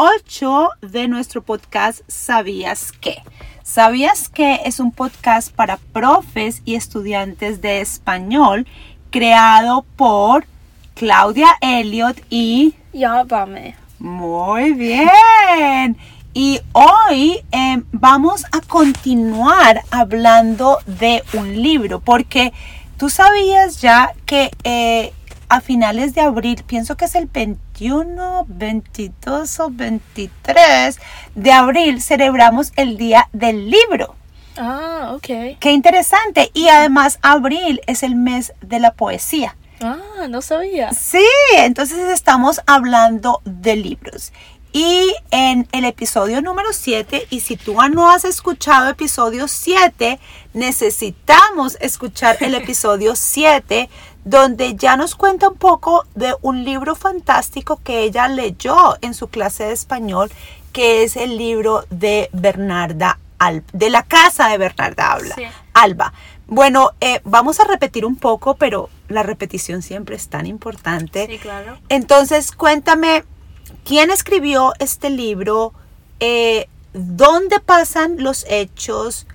8 de nuestro podcast ¿Sabías qué? ¿Sabías qué? Es un podcast para profes y estudiantes de español creado por Claudia Elliot y... Llámame. Muy bien. Y hoy eh, vamos a continuar hablando de un libro, porque tú sabías ya que eh, a finales de abril, pienso que es el 21, 22 o 23 de abril, celebramos el Día del Libro. Ah, ok. Qué interesante. Y además abril es el mes de la poesía. Ah, no sabía. Sí, entonces estamos hablando de libros. Y en el episodio número 7, y si tú no has escuchado episodio 7, necesitamos escuchar el episodio 7, donde ya nos cuenta un poco de un libro fantástico que ella leyó en su clase de español, que es el libro de Bernarda Alba, de la casa de Bernarda Alba. Sí. Alba. Bueno, eh, vamos a repetir un poco, pero la repetición siempre es tan importante. Sí, claro. Entonces, cuéntame, ¿quién escribió este libro? Eh, ¿Dónde pasan los hechos?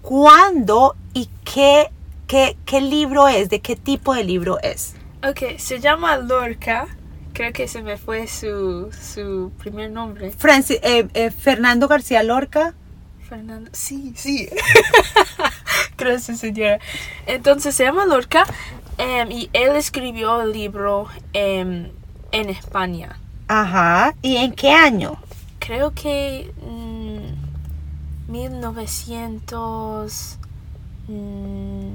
¿Cuándo? ¿Y qué, qué, qué libro es? ¿De qué tipo de libro es? Ok, se llama Lorca. Creo que se me fue su, su primer nombre. Franci- eh, eh, Fernando García Lorca. Fernando. Sí, sí. Gracias, señora. Entonces se llama Lorca em, y él escribió el libro em, en España. Ajá. ¿Y en qué año? Creo que mm, 1900. mm,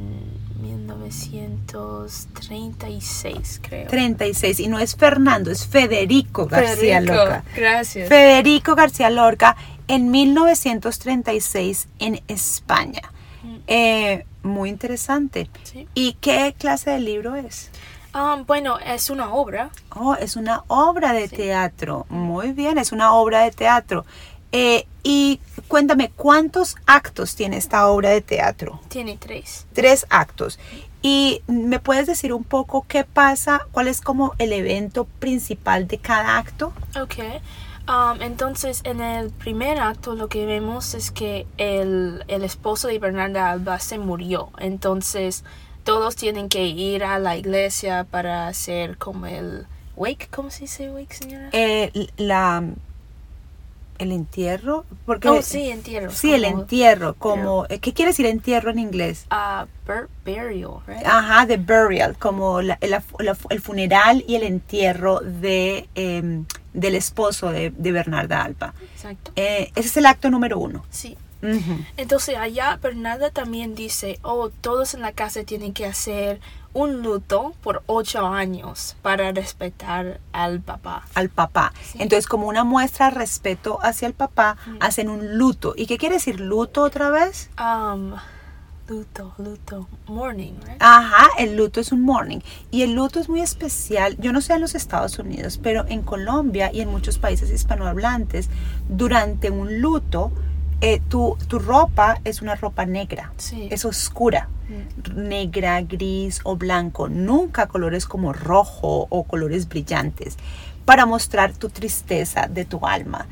1936, creo. 36. Y no es Fernando, es Federico García Federico, Lorca. Gracias. Federico García Lorca en 1936 en España. Mm. Eh, muy interesante. Sí. ¿Y qué clase de libro es? Ah, bueno, es una obra. Oh, es una obra de Sí. teatro. Muy bien, es una obra de teatro. Eh, y cuéntame, ¿cuántos actos tiene esta obra de teatro? Tiene tres. Tres actos. ¿Y me puedes decir un poco qué pasa? ¿Cuál es como el evento principal de cada acto? Ok. Um, entonces, en el primer acto lo que vemos es que el, el esposo de Bernarda Alba se murió. Entonces, todos tienen que ir a la iglesia para hacer como el wake. ¿Cómo se dice wake, señora? Eh, la, el entierro. Porque, oh, sí, entierro. Sí, el como, entierro. Como, eh, ¿Qué quiere decir entierro en inglés? ah, bur- burial, right? Ajá, the burial, como la- la- la- el funeral y el entierro de, em, del esposo de, de Bernarda Alba. Exacto. Eh, ese es el acto número uno. Sí. Ujú. Entonces allá Bernarda también dice, oh, todos en la casa tienen que hacer un luto por ocho años para respetar al papá. Al papá. Sí. Entonces, como una muestra de respeto hacia el papá, hacen un luto. ¿Y qué quiere decir luto otra vez? Um, luto, luto, morning, right? Ajá, el luto es un morning. Y el luto es muy especial. Yo no sé en los Estados Unidos, pero en Colombia y en muchos países hispanohablantes, durante un luto, eh, tu, tu ropa es una ropa negra. Sí. Es oscura. Negra, gris o blanco. Nunca colores como rojo o colores brillantes. Para mostrar tu tristeza de tu alma.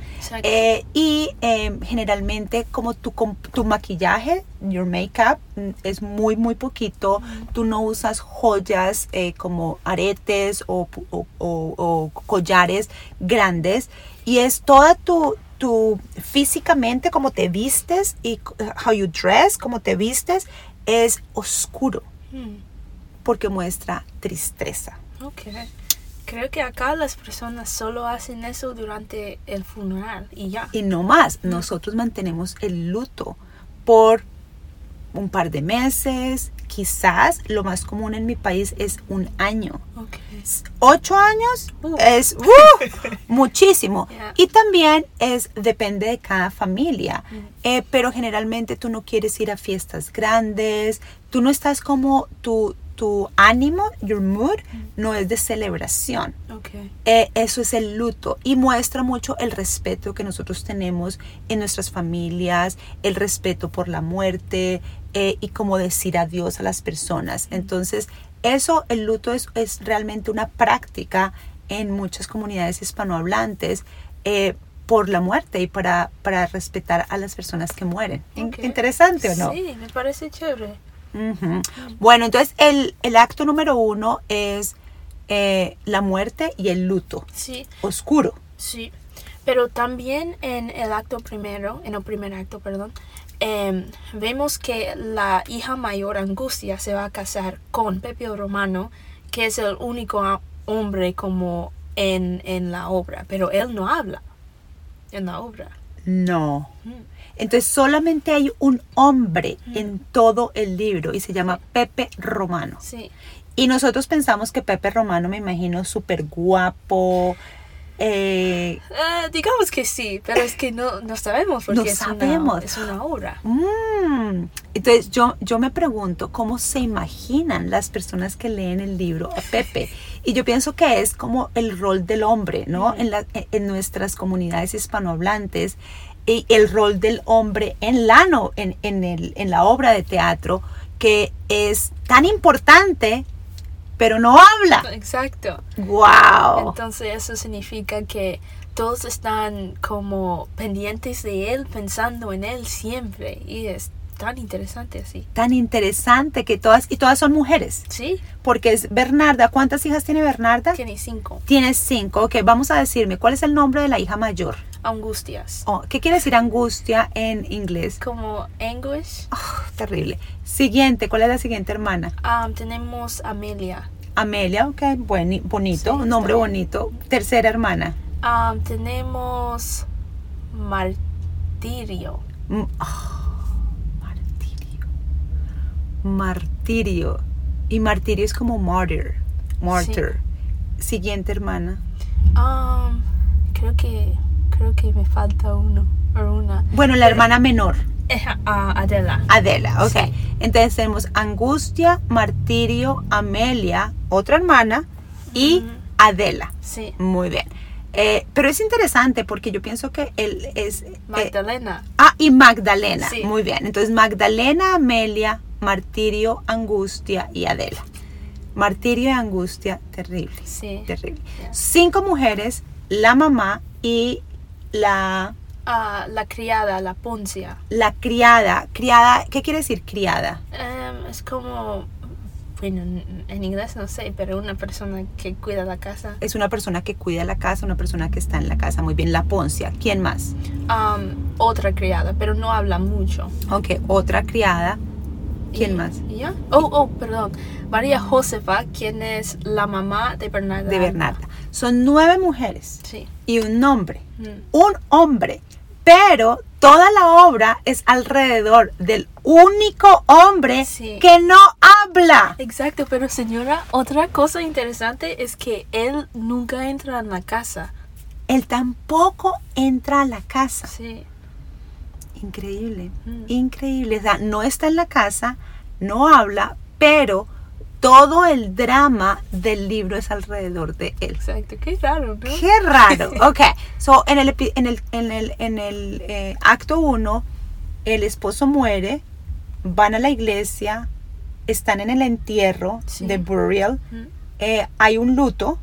Eh, y eh, generalmente como tu, tu maquillaje, your makeup, mm, es muy, muy poquito. Tú no usas joyas eh, como aretes o- o- o collares grandes. Y es toda tu, tu físicamente, como te vistes y how you dress, como te vistes, es oscuro Hmm, porque muestra tristeza. ok. Creo que acá las personas solo hacen eso durante el funeral y ya. Y no más, nosotros mantenemos el luto por un par de meses, quizás lo más común en mi país es un año. Ok. Ocho años Uh. es ¡uh! muchísimo. Yeah. Y también es, depende de cada familia. Mm. Eh, pero generalmente tú no quieres ir a fiestas grandes, tú no estás como tu, tu ánimo, your mood, no es de celebración. Ok. Eh, eso es el luto y muestra mucho el respeto que nosotros tenemos en nuestras familias, el respeto por la muerte eh, y cómo decir adiós a las personas. Entonces, eso, el luto es, es realmente una práctica en muchas comunidades hispanohablantes. eh, por la muerte y para, para respetar a las personas que mueren. ¿Interesante o no? Sí, me parece chévere. Ujú. Bueno, entonces el, el acto número uno es eh, la muerte y el luto Sí, oscuro. sí. Pero también en el acto primero, en el primer acto, perdón, em, vemos que la hija mayor Angustia se va a casar con Pepe el Romano, que es el único hombre como en, en la obra, pero él no habla en la obra. No. Mm. Entonces solamente hay un hombre en todo el libro y se llama Pepe Romano. Sí, Y nosotros pensamos que Pepe Romano, me imagino, súper guapo. Eh, Eh, digamos que sí, pero es que no, no sabemos porque No es, sabemos. Una, es una obra. mm. Entonces yo, yo me pregunto cómo se imaginan las personas que leen el libro a Pepe. Y yo pienso que es como el rol del hombre, ¿no? En, la- en nuestras comunidades hispanohablantes. Y el rol del hombre en la, no- en, en el, en la obra de teatro que es tan importante, pero no habla. Exacto. ¡Wow! Entonces eso significa que todos están como pendientes de él, pensando en él siempre. Y es tan interesante así. Tan interesante que todas, y todas son mujeres, Sí, porque es Bernarda. ¿Cuántas hijas tiene Bernarda? tiene cinco. Tiene cinco. Ok, vamos a decirme, ¿cuál es el nombre de la hija mayor? Angustias. Oh, ¿Qué quiere decir angustia en inglés? Como anguish. Oh, terrible. Siguiente, ¿cuál es la siguiente hermana? Um, tenemos Amelia. Amelia, ok, buen, bonito, Sí, nombre bonito. Tercera hermana. Um, tenemos Martirio. Mm, ah, martirio. Martirio. Y martirio es como martyr. Martyr. Siguiente hermana. Um, creo que creo que me falta uno o una. Bueno, la hermana menor, Adela. Adela, ok. Sí. Entonces tenemos angustia, martirio, Amelia, otra hermana, y. Adela. Sí. Muy bien. Eh, pero es interesante porque yo pienso que él es... eh, Magdalena. ah, y Magdalena. Sí. Muy bien. Entonces Magdalena, Amelia, martirio, angustia y Adela. Martirio y angustia, terrible. Sí. Terrible. Cinco mujeres, la mamá y la, Ah, la criada, la Poncia. la criada. Criada, ¿qué quiere decir criada? Em, es como, bueno, en, inglés no sé, pero una persona que cuida la casa. Es una persona que cuida la casa, una persona que está en la casa. Muy bien, la poncia. ¿Quién más? Otra criada, pero no habla mucho. Ok, otra criada. ¿Quién más? ya. Oh, oh, perdón. María Josefa, quien es la mamá de Bernarda. De. Bernarda. Son nueve mujeres Sí. y un hombre. Mm. Un hombre. Pero toda la obra es alrededor del único hombre Sí. que no habla. Exacto, pero señora, otra cosa interesante es que él nunca entra en la casa. Él tampoco entra a la casa. Sí. Increíble, Mm. increíble. O sea, no está en la casa, no habla, pero todo el drama del libro es alrededor de él. Exacto, qué raro, ¿no? Qué raro. Ok, so en el, en el, en el, en el eh, acto 1, el esposo muere, van a la iglesia, están en el entierro Sí. de burial, Mm. eh, hay un luto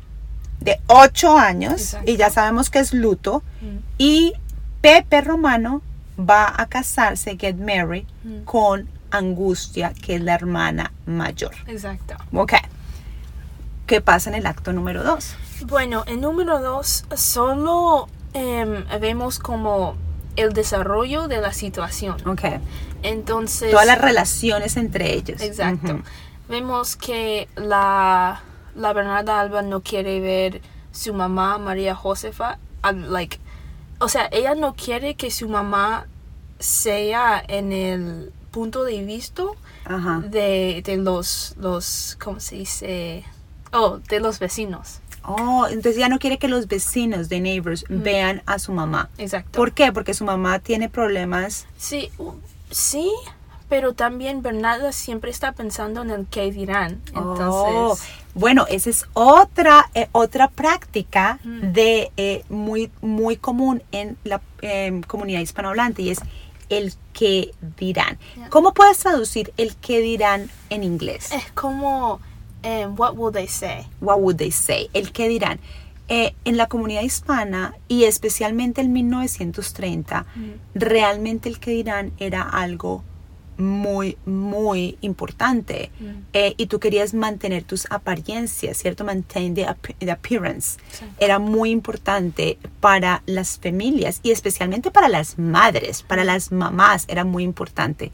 de 8 años, Exacto. y ya sabemos que es luto, Mm. y Pepe Romano va a casarse, get married, Mm. con Angustia, que es la hermana mayor. Exacto. Ok. ¿Qué pasa en el acto número 2? Bueno, en número dos, solo em, vemos como el desarrollo de la situación. Ok. Entonces, Todas las relaciones entre ellos. exacto. Vemos que la, la Bernarda Alba no quiere ver su mamá, María Josefa, like, o sea, ella no quiere que su mamá sea en el punto de vista Ajá. de, de los, los, ¿cómo se dice? Oh, de los vecinos. Oh, entonces ya no quiere que los vecinos de Neighbors vean a su mamá. Exacto. ¿Por qué? Porque su mamá tiene problemas. Sí, sí, pero también Bernarda siempre está pensando en el que dirán. Entonces, Oh, bueno, esa es otra, eh, otra práctica Mm. de eh, muy, muy común en la comunidad hispanohablante y es el que dirán. Yeah. ¿Cómo puedes traducir el que dirán en inglés? es como, eh, what will they say? What would they say? El que dirán. eh, en la comunidad hispana y especialmente en 1930, realmente el que dirán era algo muy, muy importante. Eh, y tú querías mantener tus apariencias, ¿cierto? Maintain the, appearance. Era muy importante para las familias y especialmente para las madres, para las mamás, era muy importante.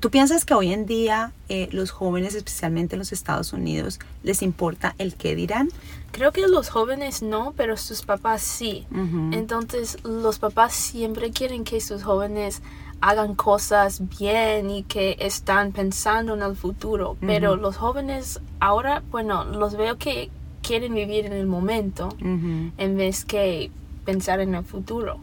¿Tú piensas que hoy en día eh, los jóvenes, especialmente en los Estados Unidos, les importa el qué dirán? Creo que los jóvenes no, pero sus papás sí. Entonces los papás siempre quieren que sus jóvenes hagan cosas bien y que están pensando en el futuro. Pero los jóvenes ahora, bueno, los veo que quieren vivir en el momento en vez que pensar en el futuro.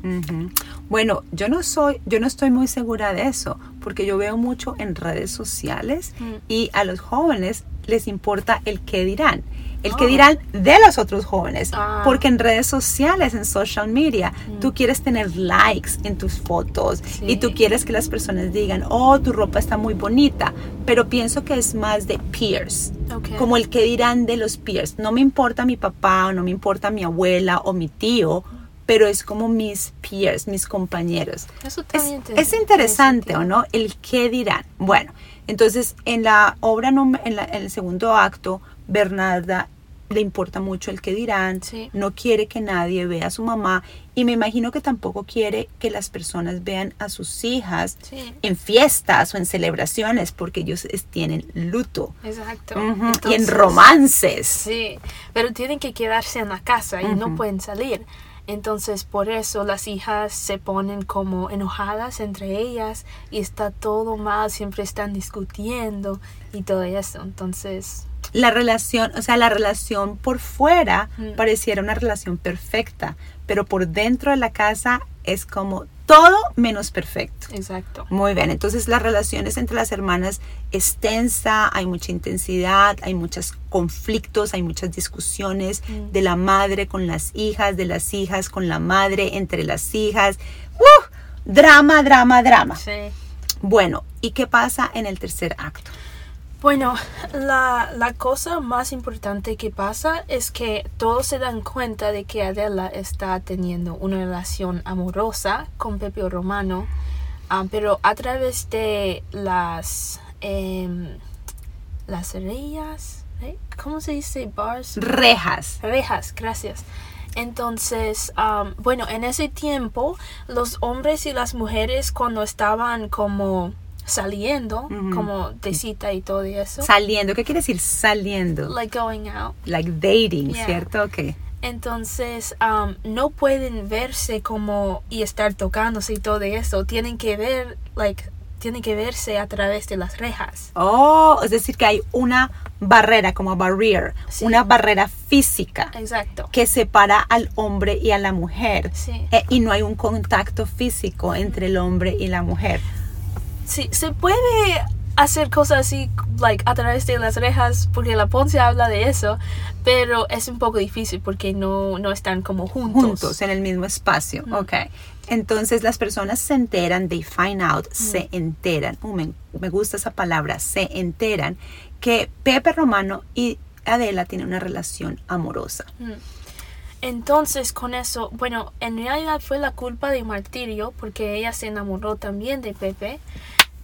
Bueno, yo no soy, yo no estoy muy segura de eso, porque yo veo mucho en redes sociales mm. y a los jóvenes les importa el qué dirán el que dirán de los otros jóvenes. Ah. Porque en redes sociales, en social media, tú mm. quieres tener likes en tus fotos y tú quieres que las personas digan, oh, tu ropa está muy bonita. Pero pienso que es más de peers. Como el que dirán de los peers. No me importa mi papá o no me importa mi abuela o mi tío pero es como mis peers, mis compañeros. Eso también es, es interesante, ¿o no? El qué dirán. Bueno, entonces en la obra, en, en el segundo acto, Bernarda le importa mucho el que dirán, no quiere que nadie vea a su mamá y me imagino que tampoco quiere que las personas vean a sus hijas en fiestas o en celebraciones porque ellos tienen luto. Exacto. y en romances. Sí, pero tienen que quedarse en la casa y no pueden salir. Entonces por eso las hijas se ponen como enojadas entre ellas y está todo mal, siempre están discutiendo y todo eso. Entonces la relación, o sea, la relación por fuera mm. pareciera una relación perfecta, pero por dentro de la casa es como todo menos perfecto. Exacto. Muy bien, entonces las relaciones entre las hermanas es tensa, hay mucha intensidad, hay muchos conflictos, hay muchas discusiones mm. de la madre con las hijas, de las hijas con la madre, entre las hijas. ¡Uh! Drama, drama, drama. Sí. Bueno, ¿y qué pasa en el tercer acto? Bueno, la, la, cosa más importante que pasa es que todos se dan cuenta de que Adela está teniendo una relación amorosa con Pepe Romano, ah, pero a través de las, eh, las reyes, ¿eh? ¿cómo se dice? Bars. Rejas. Rejas, gracias. Entonces, bueno, en ese tiempo, los hombres y las mujeres cuando estaban como saliendo, como de cita y todo eso. Saliendo, ¿qué quiere decir saliendo? Like going out. Like dating, ¿cierto? Ok. Entonces, um, no pueden verse como y estar tocándose y todo eso. Tienen que ver, like, tienen que verse a través de las rejas. Oh, es decir, que hay una barrera, como barrier, una barrera física. Exacto. Que separa al hombre y a la mujer. Sí. Eh, y no hay un contacto físico entre el hombre y la mujer sí, se puede hacer cosas así, like, a través de las rejas, porque la Ponce habla de eso, pero es un poco difícil porque no, no están como juntos. Juntos, en el mismo espacio, ok. Entonces las personas se enteran, they find out, se enteran, uh, me, me, gusta esa palabra, se enteran que Pepe Romano y Adela tienen una relación amorosa. Entonces con eso, bueno, en realidad fue la culpa de Martirio porque ella se enamoró también de Pepe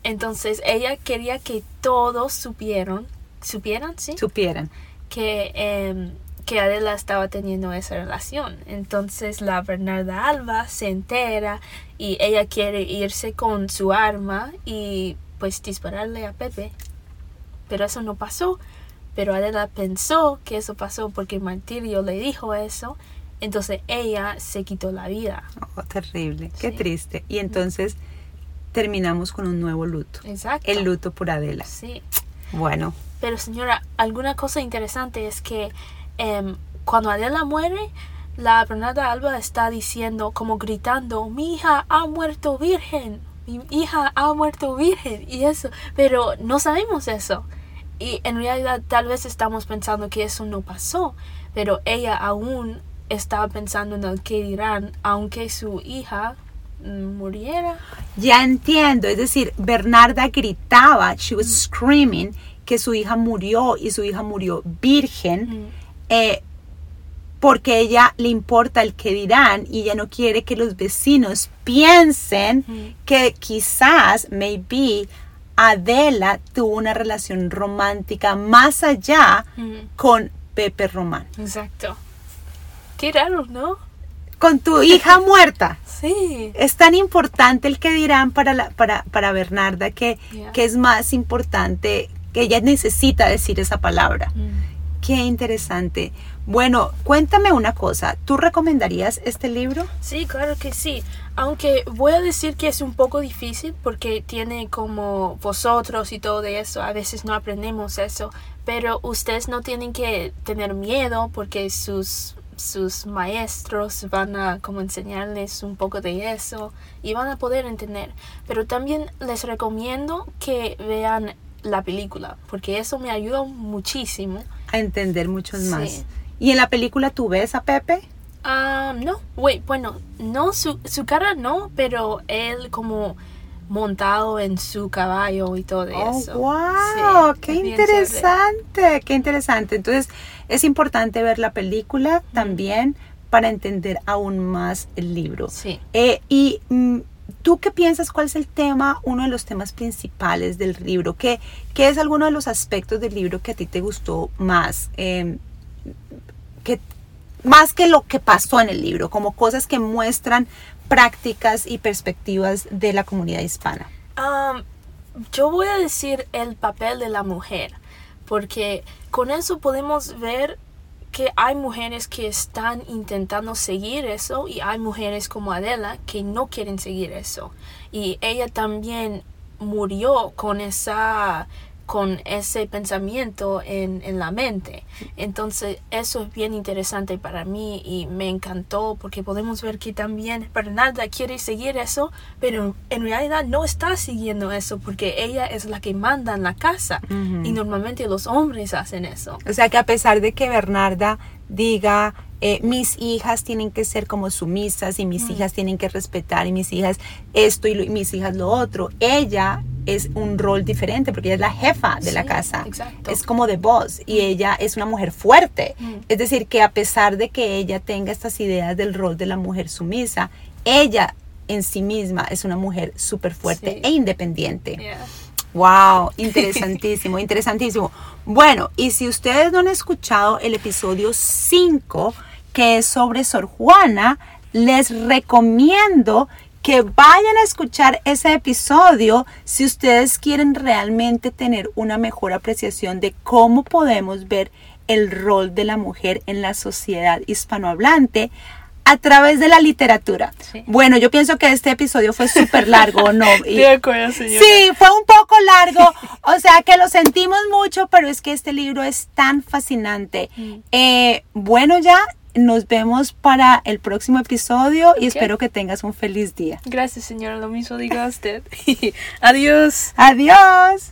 entonces ella quería que todos supieron, supieran, ¿sí? Supieran. Que, eh, que Adela estaba teniendo esa relación. Entonces la Bernarda Alba se entera y ella quiere irse con su arma y pues dispararle a Pepe. Pero eso no pasó. Pero Adela pensó que eso pasó porque Martirio le dijo eso. Entonces ella se quitó la vida. Oh, terrible. Qué triste. Y entonces terminamos con un nuevo luto. Exacto. El luto por Adela. Sí. Bueno. Pero señora, alguna cosa interesante es que em, cuando Adela muere, la Bernarda Alba está diciendo, como gritando, mi hija ha muerto virgen, mi hija ha muerto virgen y eso, pero no sabemos eso. Y en realidad tal vez estamos pensando que eso no pasó, pero ella aún está pensando en el que dirán, aunque su hija muriera. Ya entiendo, es decir, Bernarda gritaba, she was screaming, que su hija murió y su hija murió virgen, eh, porque ella le importa el que dirán y ella no quiere que los vecinos piensen que quizás, maybe, Adela tuvo una relación romántica más allá con Pepe Román. Exacto. Qué raro, ¿no? Con tu hija muerta. Sí. Es tan importante el que dirán para, la, para, para Bernarda que, Yeah. que es más importante, que ella necesita decir esa palabra. Mm. Qué interesante. Bueno, cuéntame una cosa. ¿Tú recomendarías este libro? Sí, claro que sí. Aunque voy a decir que es un poco difícil porque tiene como vosotros y todo eso. A veces no aprendemos eso. Pero ustedes no tienen que tener miedo porque sus, sus maestros van a como enseñarles un poco de eso y van a poder entender. Pero también les recomiendo que vean la película porque eso me ayuda muchísimo. A entender muchos Sí. más. ¿Y en la película tú ves a Pepe? Ah, no, wait, bueno, no, su, su cara no, pero él como montado en su caballo y todo Oh, eso. wow, Sí, qué chévere. interesante, qué interesante. Entonces, es importante ver la película también para entender aún más el libro. Sí. Eh, y mm, tú qué piensas, cuál es el tema, uno de los temas principales del libro? ¿Qué, qué es alguno de los aspectos del libro que a ti te gustó más? Eh, que, más que lo que pasó en el libro, como cosas que muestran prácticas y perspectivas de la comunidad hispana. Um, yo voy a decir el papel de la mujer, porque con eso podemos ver que hay mujeres que están intentando seguir eso y hay mujeres como Adela que no quieren seguir eso. Y ella también murió con esa con ese pensamiento en, en la mente. Entonces eso es bien interesante para mí y me encantó porque podemos ver que también Bernarda quiere seguir eso, pero en realidad no está siguiendo eso porque ella es la que manda en la casa y normalmente los hombres hacen eso. O sea que a pesar de que Bernarda diga, eh, mis hijas tienen que ser como sumisas y mis hijas tienen que respetar y mis hijas esto y, lo- y mis hijas lo otro, ella es un rol diferente porque ella es la jefa de la casa. exacto. Es como de voz y ella es una mujer fuerte. Mm. Es decir, que a pesar de que ella tenga estas ideas del rol de la mujer sumisa, ella en sí misma es una mujer súper fuerte Sí. e independiente. Yeah. Wow, interesantísimo, interesantísimo. Bueno, y si ustedes no han escuchado el episodio 5, que es sobre Sor Juana, les recomiendo que vayan a escuchar ese episodio si ustedes quieren realmente tener una mejor apreciación de cómo podemos ver el rol de la mujer en la sociedad hispanohablante a través de la literatura. Sí. Bueno, yo pienso que este episodio fue súper largo, ¿no? Y- De acuerdo, señora. Sí, fue un poco largo, o sea que lo sentimos mucho, pero es que este libro es tan fascinante. Mm. Eh, bueno, ya nos vemos para el próximo episodio y espero que tengas un feliz día. Gracias, señora. Lo mismo diga usted. Adiós. Adiós.